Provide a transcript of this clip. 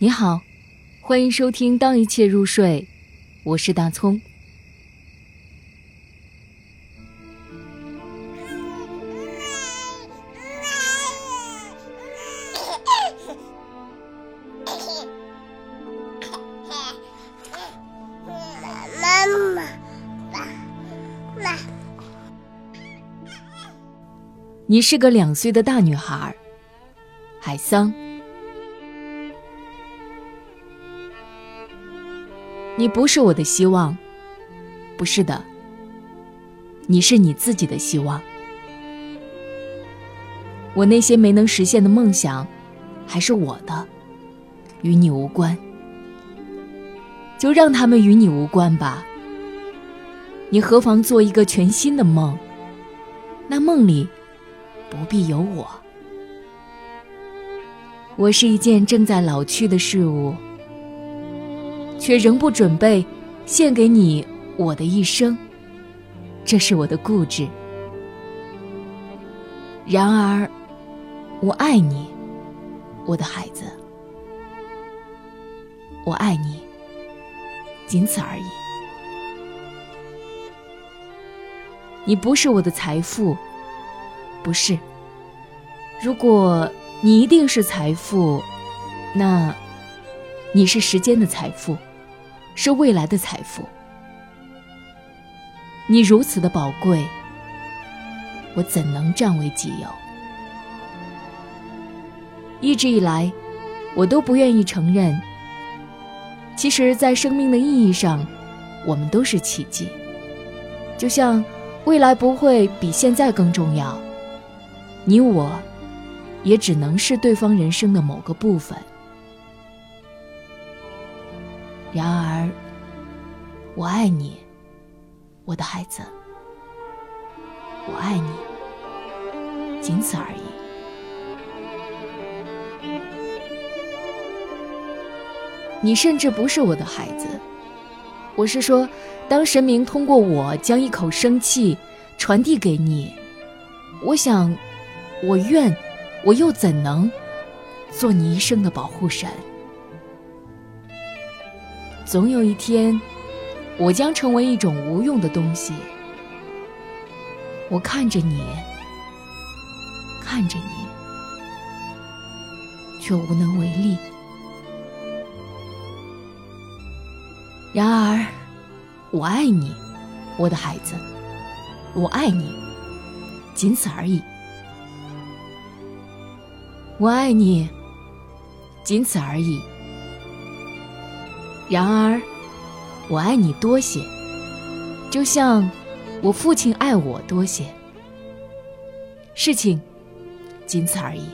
你好，欢迎收听《当一切入睡》，我是大葱。妈妈，爸爸，你是个两岁的大女孩，海桑。你不是我的希望，不是的，你是你自己的希望。我那些没能实现的梦想，还是我的，与你无关。就让他们与你无关吧。你何妨做一个全新的梦？那梦里不必有我。我是一件正在老去的事物，却仍不准备献给你我的一生。这是我的固执。然而，我爱你，我的孩子。我爱你。仅此而已。你不是我的财富，不是。如果你一定是财富，那，你是时间的财富，是未来的财富。你如此的宝贵，我怎能占为己有？一直以来，我都不愿意承认。其实，在生命的意义上，我们都是奇迹。就像未来不会比现在更重要，你我，也只能是对方人生的某个部分。然而，我爱你，我的孩子，我爱你，仅此而已。你甚至不是我的孩子，我是说，当神明通过我将一口生气传递给你，我想，我愿，我又怎能做你一生的保护神？总有一天，我将成为一种无用的东西。我看着你，看着你，却无能为力。然而，我爱你，我的孩子，我爱你，仅此而已。我爱你，仅此而已。然而，我爱你多些，就像我父亲爱我多些。事情，仅此而已。